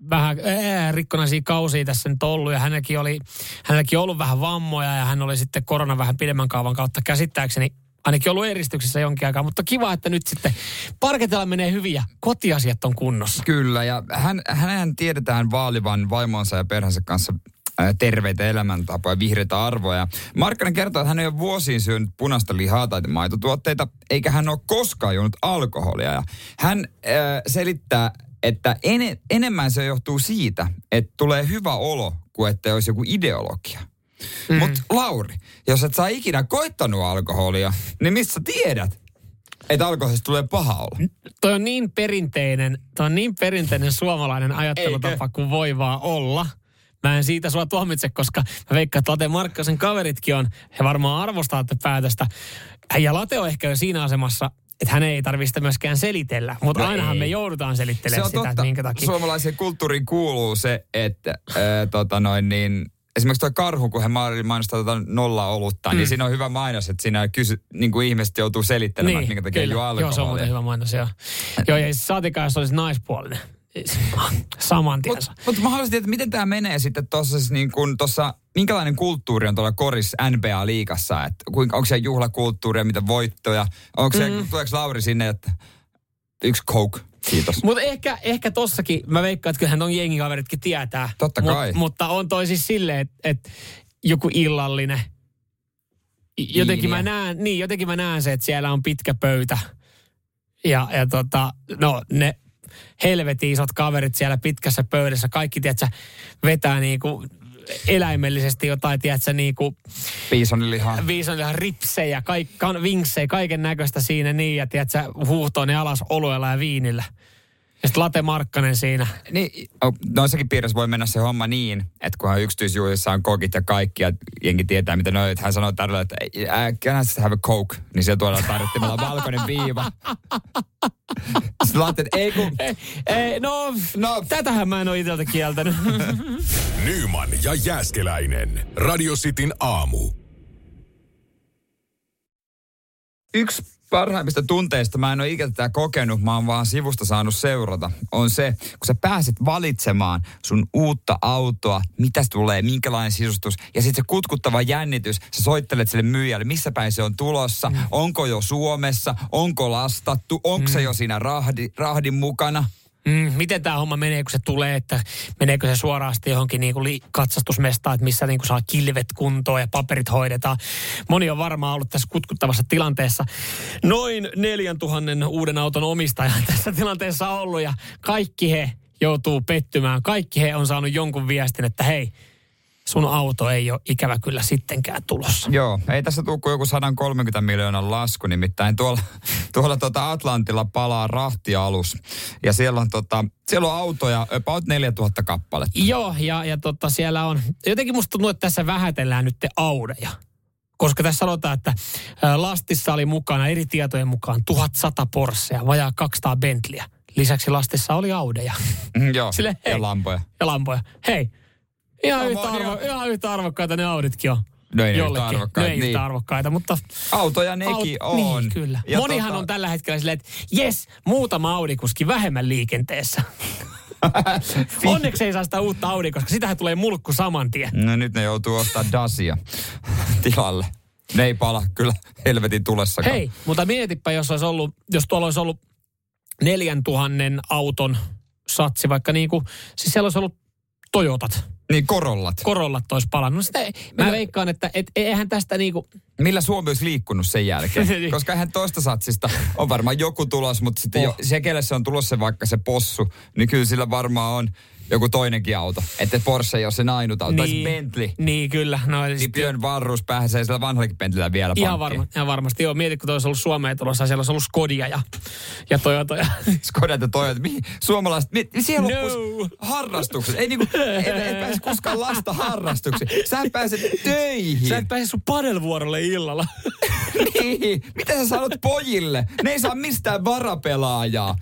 vähän ää, rikkonaisia kausia tässä nyt ollut ja hänelläkin oli, hänelläkin ollut vähän vammoja ja hän oli sitten korona vähän pidemmän kaavan kautta käsittääkseni ainakin ollut eristyksissä jonkin aikaa, mutta kiva, että nyt sitten parketella menee hyvin ja kotiasiat on kunnossa. Kyllä, ja hän, hänen tiedetään vaalivan vaimonsa ja perheensä kanssa terveitä elämäntapoja, vihreitä arvoja. Markkanen kertoo, että hän ei ole vuosiin syönyt punaista lihaa tai maitotuotteita, eikä hän ole koskaan juonut alkoholia. Ja hän ää, selittää, että ene, enemmän se johtuu siitä, että tulee hyvä olo, kuin että olisi joku ideologia. Mm. Mutta Lauri, jos et saa ikinä koittanut alkoholia, niin missä tiedät, että alkoholista tulee paha olla? Toi on niin perinteinen, toi on niin perinteinen suomalainen ajattelutapa kuin voi vaan olla. Mä en siitä sua tuomitse, koska mä veikkaan, että Late Markkasen kaveritkin on, he varmaan arvostaa tätä päätöstä. Ja Late on ehkä jo siinä asemassa, että hän ei tarvitse myöskään selitellä, mutta No ainahan ei. me joudutaan selittelemään sitä, että minkä takia. Suomalaiseen kulttuuriin kuuluu se, että äh, tota noin niin, esimerkiksi tuo karhu, kun he ma- mainostaa tuota nolla olutta, mm. niin siinä on hyvä mainos, että siinä kysy, niin kuin ihmiset joutuu selittelemään, niin, minkä takia kyllä. juo Joo, se on muuten alkoholia. hyvä mainos, joo. joo, ja saatikaan, jos olisi naispuolinen. Saman tien. Mutta mut mä haluaisin tietää, miten tämä menee sitten tuossa, niin kun tossa, minkälainen kulttuuri on tuolla koris NBA-liigassa, että kuinka, onko siellä juhlakulttuuria, mitä voittoja, onko se, mm. tuleeko Lauri sinne, että yksi coke, kiitos. Mutta ehkä, ehkä tossakin, mä veikkaan, että kyllähän on jengikaveritkin tietää. Totta kai. mutta on toi siis silleen, että et joku illallinen. Jotenkin mä, näen, niin, jotenkin mä näen se, että siellä on pitkä pöytä. Ja, ja tota, no ne helvetin isot kaverit siellä pitkässä pöydässä. Kaikki, tiedätkö, vetää niinku eläimellisesti jotain, tiedätkö, niinku Piisonilihaa. viisonilla ripsejä, kaik, kan, vinksejä, kaiken näköistä siinä niin, ja tiedätkö, huuhtoo ne alas oluella ja viinillä. Ja sitten Late Markkanen siinä. Niin, oh, noissakin piirissä voi mennä se homma niin, että kunhan yksityisjuhlissa on kokit ja kaikki, ja jengi tietää, mitä ne on, että hän sanoo tarjolla, että "Äh, can I just have a coke? Niin siellä tuodaan tarjottimella valkoinen viiva. Sitten Latte, että ei kun, Ei, ei, no, No. no, tätähän mä en ole itseltä kieltänyt. Nyman ja Jääskeläinen. Radio Cityn aamu. yksi parhaimmista tunteista, mä en ole ikinä tätä kokenut, mä oon vaan sivusta saanut seurata, on se, kun sä pääset valitsemaan sun uutta autoa, mitä tulee, minkälainen sisustus, ja sitten se kutkuttava jännitys, sä soittelet sille myyjälle, missä päin se on tulossa, mm. onko jo Suomessa, onko lastattu, onko mm. se jo siinä rahdi, rahdin mukana. Mm, miten tämä homma menee, kun se tulee, että meneekö se suoraan sitten johonkin niinku li- katsastusmestaan, että missä niinku saa kilvet kuntoon ja paperit hoidetaan. Moni on varmaan ollut tässä kutkuttavassa tilanteessa. Noin 4000 uuden auton omistaja tässä tilanteessa ollut ja kaikki he joutuu pettymään. Kaikki he on saanut jonkun viestin, että hei, sun auto ei ole ikävä kyllä sittenkään tulossa. Joo, ei tässä tule kuin joku 130 miljoonan lasku, nimittäin tuolla, tuolla tota Atlantilla palaa rahtialus. Ja siellä on, tota, siellä on autoja about 4000 kappaletta. Joo, ja, ja tota, siellä on, jotenkin musta tuntuu, että tässä vähätellään nyt te Audeja. Koska tässä sanotaan, että lastissa oli mukana eri tietojen mukaan 1100 Porschea, vajaa 200 Bentleyä. Lisäksi lastissa oli Audeja Mm, joo, Sille, hei. ja lampoja. ja lampoja. Hei, ihan, yhtä, arvo, ihan yhtä arvokkaita ne Auditkin on. No ei ne yhtä Jollekin. arvokkaita, No ei niin. yhtä arvokkaita, mutta... Autoja nekin Aut- on. Niin, kyllä. Ja Monihan tota- on tällä hetkellä silleen, että jes, muutama Audikuski vähemmän liikenteessä. Onneksi ei saa sitä uutta Audi, koska sitähän tulee mulkku saman tien. No nyt ne joutuu ostaa Dacia tilalle. Ne ei pala kyllä helvetin tulessakaan. Hei, mutta mietipä, jos, olisi ollut, jos tuolla olisi ollut 4000 auton satsi, vaikka niin kuin, siis siellä olisi ollut Toyotat, Niin korollat. Korollat olisi palannut. No Sitä, mä veikkaan, että et, eihän tästä niinku, Millä Suomi olisi liikkunut sen jälkeen? Niin. Koska eihän toista satsista on varmaan joku tulos, mutta sitten Oh. jo, se, kelle se on tulossa vaikka se possu, niin kyllä sillä varmaan on joku toinenkin auto. Että Porsche ei ole se ainut auto. Tai se Bentley. Niin, kyllä. No, Niin sit- Björn Varrus pääsee sillä vanhallakin Bentleyllä vielä ihan, varma, ihan varmasti. Joo, mieti, kun toi olisi ollut Suomeen tulossa, siellä olisi ollut Skodia ja, ja Toyota. Ja, Skodat ja Toyota. Mihin suomalaiset, mi, siellä No. loppuisi harrastukset. Ei niinku, et, et pääse koskaan lasta harrastuksiin. Sä pääset töihin. Sä et pääse sun padelvuorolle illalla. niin. Mitä sä sanot pojille? Ne ei saa mistään varapelaajaa.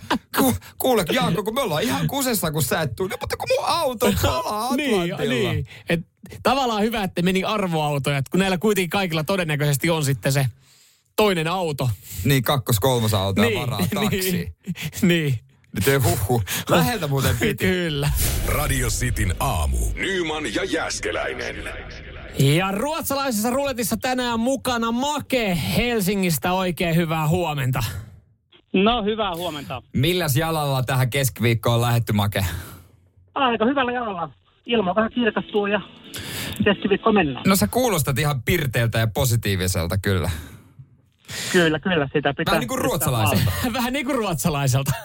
Ku, kuule, Jaakko, kun me ollaan ihan kusessa, kun sä et tule. Mutta kun mun auto palaa niin, Atlantilla. niin. Et, tavallaan hyvä, että meni arvoautoja, että kun näillä kuitenkin kaikilla todennäköisesti on sitten se toinen auto. niin kakkos kolmosauto ja varaa taksi. niin, niin. Nyt ei huhu. Läheltä muuten piti. Kyllä. Radio Cityn aamu. Nyman ja Jääskeläinen. Ja ruotsalaisessa ruletissa tänään mukana Make Helsingistä. Oikein hyvää huomenta. No, hyvää huomenta. Milläs jalalla tähän keskiviikkoon on lähetty make? Aika hyvällä jalalla. Ilma vähän kirkastuu ja keskiviikko mennään. No sä kuulostat ihan pirteeltä ja positiiviselta kyllä. Kyllä, kyllä, sitä pitää. Vähän niin kuin ruotsalaiselta. Vähän niin kuin ruotsalaiselta.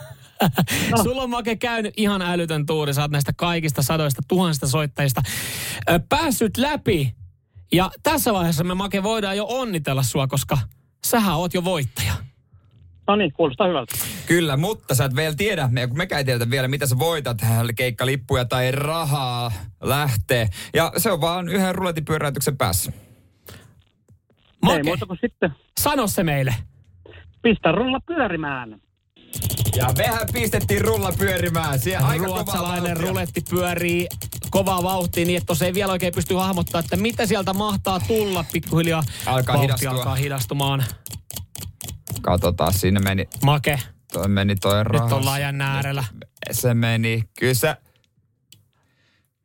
No. Sulla on Make käynyt ihan älytön tuuri. Sä oot näistä kaikista sadoista tuhansista soittajista ö, päässyt läpi. Ja tässä vaiheessa me Make voidaan jo onnitella sua, koska sähän oot jo voittaja. No niin, kuulostaa hyvältä. Kyllä, mutta sä et vielä tiedä, me, kun mekään ei tiedetä vielä, mitä sä voitat, keikkalippuja tai rahaa lähtee. Ja se on vaan yhden ruletipyöräytyksen päässä. Ei Make, muuta kuin sitten sano se meille. pistä rulla pyörimään. Ja mehän pistettiin rulla pyörimään. Siellä aika Ruotsalainen ruletti pyörii kovaa vauhtia niin, että ei vielä oikein pysty hahmottaa, että mitä sieltä mahtaa tulla. Pikkuhiljaa Alkaa vauhti hidastua. alkaa hidastumaan. Katsotaan, sinne meni, Make, toi meni toi nyt rahas. ollaan jännä äärellä. Se meni, kyllä sä...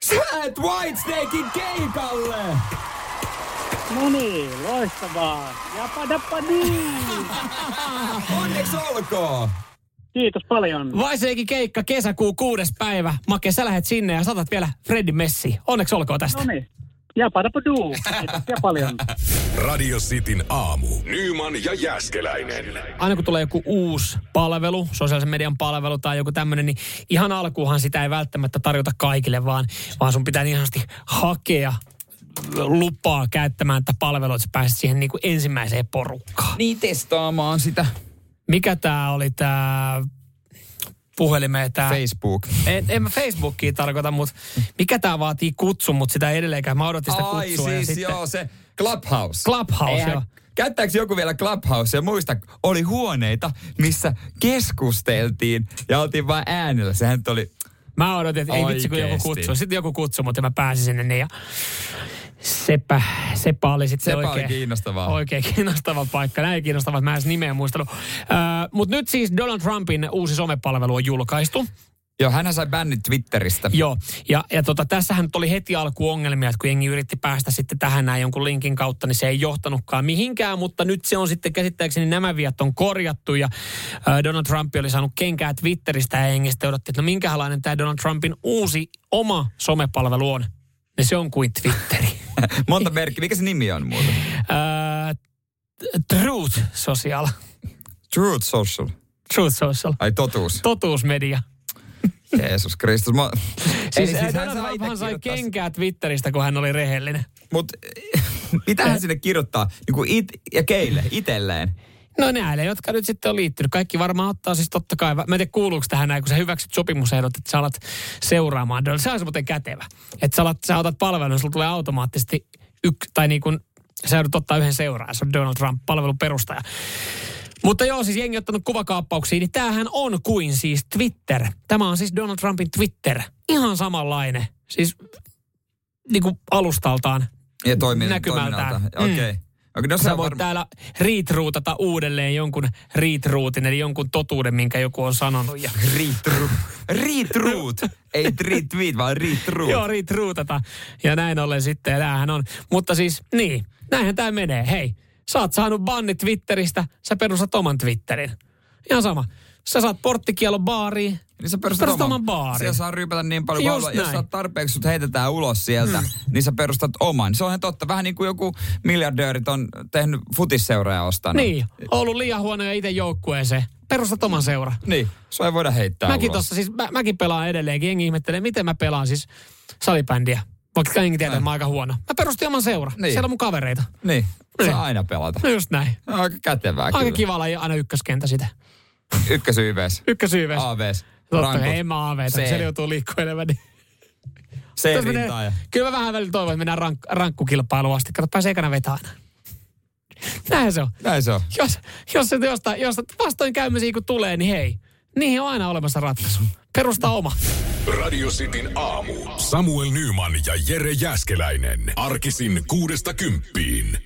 Sä et Whitesnakein keikalle! No niin, loistavaa. Japa dappa niin. Onneksi olkoon! Kiitos paljon. Vaiseikin keikka kesäkuu kuudes päivä. Make, sä lähet sinne ja saatat vielä Freddie Messi. Onneksi olkoon tästä. No niin. Japa dappa duu. Kiitoksia paljon. Radio Cityn aamu. Nyman ja Jäskeläinen. aina kun tulee joku uusi palvelu, sosiaalisen median palvelu tai joku tämmöinen, niin ihan alkuunhan sitä ei välttämättä tarjota kaikille, vaan, vaan sun pitää niin sanotusti hakea lupaa käyttämään tätä palvelua, että sä pääset siihen niin kuin ensimmäiseen porukkaan. Niin testaamaan sitä. Mikä tää oli tää puhelimeen tää... Facebook. En, en mä Facebookia tarkoita, mutta mikä tää vaatii kutsun, mutta sitä ei edelleenkään. Mä odotin sitä Ai kutsua. ja siis sitten joo, se Clubhouse. Clubhouse, Eihän- joo. Käyttääkö joku vielä Clubhouse? Ja muista, oli huoneita, missä keskusteltiin ja oltiin vain äänellä. Sehän oli... Mä odotin, että ei vitsi kun joku kutsuu. Sitten joku kutsui, mutta mä pääsin sinne niin ja sepä, sepä oli sitten se Sepä oikein, kiinnostavaa. oikein kiinnostava paikka. Näin kiinnostava, että mä en nimeä muistanut. Öö, mutta nyt siis Donald Trumpin uusi somepalvelu on julkaistu. Joo, hän sai bännit Twitteristä. Joo, ja, ja tota, tässähän oli heti alku ongelmia, että kun jengi yritti päästä sitten tähän näin jonkun linkin kautta, niin se ei johtanutkaan mihinkään, mutta nyt se on sitten käsittääkseni nämä viat on korjattu ja ää, Donald Trump oli saanut kenkää Twitteristä ja jengi sitten odotti, että no minkälainen tämä Donald Trumpin uusi oma somepalvelu on. Niin se on kuin Twitteri. Monta merkkiä. Mikä se nimi on muuten? Ää, Truth Social. Truth Social. Truth Social. Ai totuus. Totuusmedia. Jeesus Kristus. Mä... Siis, Eli siis hän Trump itse sai kenkää Twitteristä, kun hän oli rehellinen. Mut mitä hän sinne kirjoittaa? Niin kuin it, ja keille, itselleen. No näille, jotka nyt sitten on liittynyt. Kaikki varmaan ottaa siis totta kai. Mä en tiedä kuuluuko tähän näin, kun sä hyväksyt sopimusehdot, että sä alat seuraamaan. Donald. Se olisi muuten kätevä. Että sä, alat, sä otat palvelun, sulla tulee automaattisesti yk, tai niin kuin sä joudut ottaa yhden seuraajan. Se on Donald Trump, palvelun perustaja. Mutta joo, siis jengi on ottanut kuvakaappauksia, niin tämähän on kuin siis Twitter. Tämä on siis Donald Trumpin Twitter. Ihan samanlainen. Siis niin kuin alustaltaan. Ja toimin, Näkymältään. Mm. Okei. Okay. Okay, no Sä voit varma- täällä riitruutata uudelleen jonkun riitruutin, eli jonkun totuuden, minkä joku on sanonut. Ja, Retru. Retruut. Ei retweet, vaan retruut. joo, riitruutata. Ja näin ollen sitten, näähän on. Mutta siis, niin, näinhän tämä menee. Hei, sä oot saanut banni Twitteristä, sä perustat oman Twitterin. Ihan sama. Sä saat porttikielon baariin, Niin sä perustat Perustat oman, oman baarin. Siellä saa ryypätä niin paljon kuin Just haluaa. Jos sä tarpeeksi, sut heitetään ulos sieltä, mm. niin sä perustat oman. Se on ihan totta. Vähän niin kuin joku miljardöörit on tehnyt futisseuraaja ostanut. niin, ollut liian huono ja itse joukkueeseen. Perustat oman seura. Niin, sua ei voida heittää Mäkin ulos. tossa siis, mä, mäkin pelaan edelleenkin. Jengi ihmettelee, miten mä pelaan siis salibändiä. Vaikka jengi tietää, että mä oon aika huono. Mä perustin oman seura. Niin. Siellä on mun kavereita. Niin, Niin. saa aina pelata. No just näin. Aika kätevää Aika kyllä. kiva laji, aina ykköskentä sitä. Ykkösyyvees. Ykkösyyves. AVs. Totta, Rankut. ei mä C. siellä joutuu liikkua enemmän. Niin. Menee- rintaa ja... Kyllä mä vähän välillä toivon, että mennään rank, rankkukilpailuun asti. Kato, pääsee ekana vetää aina. Näin se on. Näin se on. Jos, jos se jostain, jostain vastoin käymisiä kun tulee, niin hei. Niihin on aina olemassa ratkaisu. Perusta oma. Radio Cityn aamu. Samuel Nyman ja Jere Jäskeläinen. Arkisin kuudesta kymppiin.